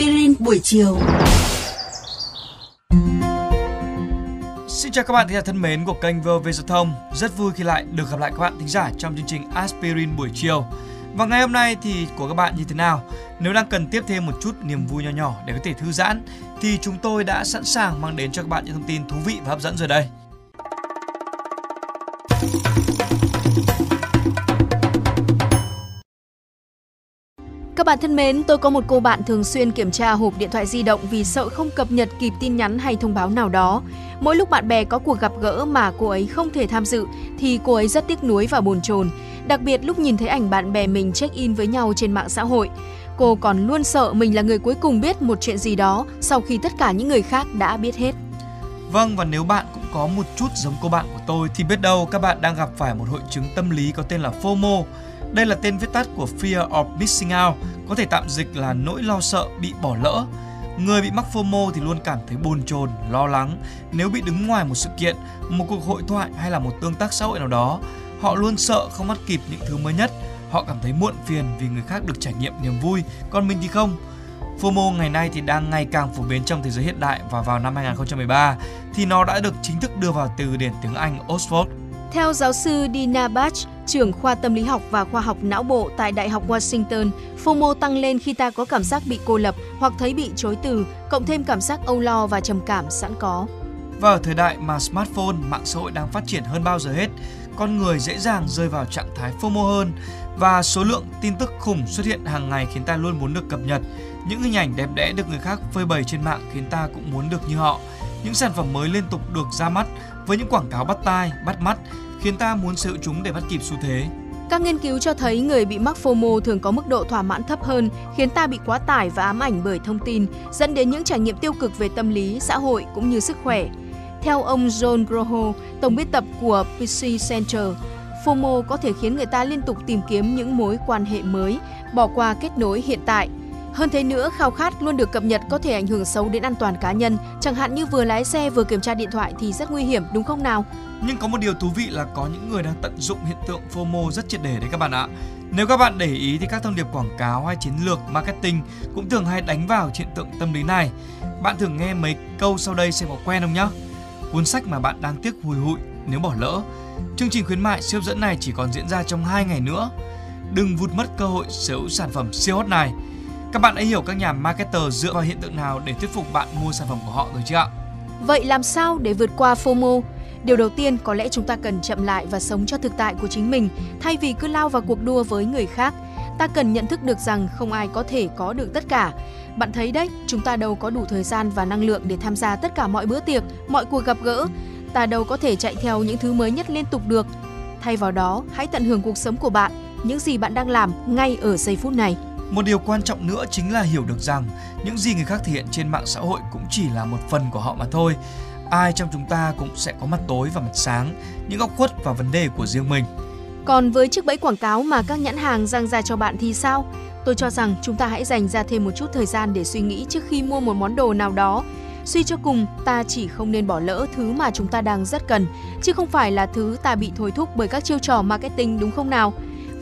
Aspirin buổi chiều. Xin chào các bạn thính giả thân mến của kênh VOV Giao thông. Rất vui khi lại được gặp lại các bạn thính giả trong chương trình Aspirin buổi chiều. Và ngày hôm nay thì của các bạn như thế nào? Nếu đang cần tiếp thêm một chút niềm vui nho nhỏ để có thể thư giãn, thì chúng tôi đã sẵn sàng mang đến cho các bạn những thông tin thú vị và hấp dẫn rồi đây. Bạn thân mến, tôi có một cô bạn thường xuyên kiểm tra hộp điện thoại di động vì sợ không cập nhật kịp tin nhắn hay thông báo nào đó. Mỗi lúc bạn bè có cuộc gặp gỡ mà cô ấy không thể tham dự thì cô ấy rất tiếc nuối và bồn chồn, đặc biệt lúc nhìn thấy ảnh bạn bè mình check-in với nhau trên mạng xã hội. Cô còn luôn sợ mình là người cuối cùng biết một chuyện gì đó sau khi tất cả những người khác đã biết hết. Vâng và nếu bạn cũng có một chút giống cô bạn của tôi thì biết đâu các bạn đang gặp phải một hội chứng tâm lý có tên là FOMO đây là tên viết tắt của Fear of Missing Out, có thể tạm dịch là nỗi lo sợ bị bỏ lỡ. Người bị mắc FOMO thì luôn cảm thấy bồn chồn, lo lắng nếu bị đứng ngoài một sự kiện, một cuộc hội thoại hay là một tương tác xã hội nào đó. Họ luôn sợ không bắt kịp những thứ mới nhất. Họ cảm thấy muộn phiền vì người khác được trải nghiệm niềm vui, còn mình thì không. FOMO ngày nay thì đang ngày càng phổ biến trong thế giới hiện đại và vào năm 2013 thì nó đã được chính thức đưa vào từ điển tiếng Anh Oxford. Theo giáo sư Dina Bach, trưởng khoa tâm lý học và khoa học não bộ tại Đại học Washington, FOMO tăng lên khi ta có cảm giác bị cô lập hoặc thấy bị chối từ, cộng thêm cảm giác âu lo và trầm cảm sẵn có. Và ở thời đại mà smartphone, mạng xã hội đang phát triển hơn bao giờ hết, con người dễ dàng rơi vào trạng thái FOMO hơn và số lượng tin tức khủng xuất hiện hàng ngày khiến ta luôn muốn được cập nhật. Những hình ảnh đẹp đẽ được người khác phơi bày trên mạng khiến ta cũng muốn được như họ. Những sản phẩm mới liên tục được ra mắt với những quảng cáo bắt tai, bắt mắt khiến ta muốn sở hữu chúng để bắt kịp xu thế. Các nghiên cứu cho thấy người bị mắc FOMO thường có mức độ thỏa mãn thấp hơn, khiến ta bị quá tải và ám ảnh bởi thông tin, dẫn đến những trải nghiệm tiêu cực về tâm lý, xã hội cũng như sức khỏe. Theo ông John Groho, tổng biên tập của PC Center, FOMO có thể khiến người ta liên tục tìm kiếm những mối quan hệ mới, bỏ qua kết nối hiện tại – hơn thế nữa, khao khát luôn được cập nhật có thể ảnh hưởng xấu đến an toàn cá nhân, chẳng hạn như vừa lái xe vừa kiểm tra điện thoại thì rất nguy hiểm đúng không nào? Nhưng có một điều thú vị là có những người đang tận dụng hiện tượng FOMO rất triệt để đấy các bạn ạ. Nếu các bạn để ý thì các thông điệp quảng cáo hay chiến lược marketing cũng thường hay đánh vào hiện tượng tâm lý này. Bạn thường nghe mấy câu sau đây sẽ có quen không nhá. Cuốn sách mà bạn đang tiếc hùi hụi nếu bỏ lỡ. Chương trình khuyến mại siêu dẫn này chỉ còn diễn ra trong 2 ngày nữa. Đừng vụt mất cơ hội sở hữu sản phẩm siêu hot này các bạn đã hiểu các nhà marketer dựa vào hiện tượng nào để thuyết phục bạn mua sản phẩm của họ rồi chưa ạ? Vậy làm sao để vượt qua FOMO? Điều đầu tiên có lẽ chúng ta cần chậm lại và sống cho thực tại của chính mình thay vì cứ lao vào cuộc đua với người khác. Ta cần nhận thức được rằng không ai có thể có được tất cả. Bạn thấy đấy, chúng ta đâu có đủ thời gian và năng lượng để tham gia tất cả mọi bữa tiệc, mọi cuộc gặp gỡ. Ta đâu có thể chạy theo những thứ mới nhất liên tục được. Thay vào đó, hãy tận hưởng cuộc sống của bạn, những gì bạn đang làm ngay ở giây phút này. Một điều quan trọng nữa chính là hiểu được rằng những gì người khác thể hiện trên mạng xã hội cũng chỉ là một phần của họ mà thôi. Ai trong chúng ta cũng sẽ có mặt tối và mặt sáng, những góc khuất và vấn đề của riêng mình. Còn với chiếc bẫy quảng cáo mà các nhãn hàng giăng ra cho bạn thì sao? Tôi cho rằng chúng ta hãy dành ra thêm một chút thời gian để suy nghĩ trước khi mua một món đồ nào đó. Suy cho cùng, ta chỉ không nên bỏ lỡ thứ mà chúng ta đang rất cần, chứ không phải là thứ ta bị thôi thúc bởi các chiêu trò marketing đúng không nào?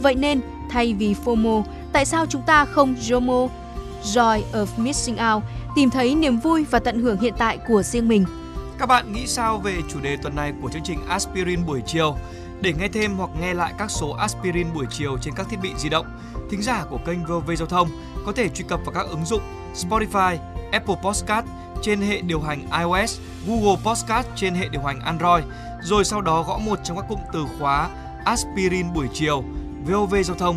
Vậy nên, thay vì FOMO, tại sao chúng ta không JOMO, Joy of Missing Out, tìm thấy niềm vui và tận hưởng hiện tại của riêng mình. Các bạn nghĩ sao về chủ đề tuần này của chương trình Aspirin buổi chiều? Để nghe thêm hoặc nghe lại các số Aspirin buổi chiều trên các thiết bị di động, thính giả của kênh VOV Giao thông có thể truy cập vào các ứng dụng Spotify, Apple Podcast trên hệ điều hành iOS, Google Podcast trên hệ điều hành Android, rồi sau đó gõ một trong các cụm từ khóa Aspirin buổi chiều, VOV Giao thông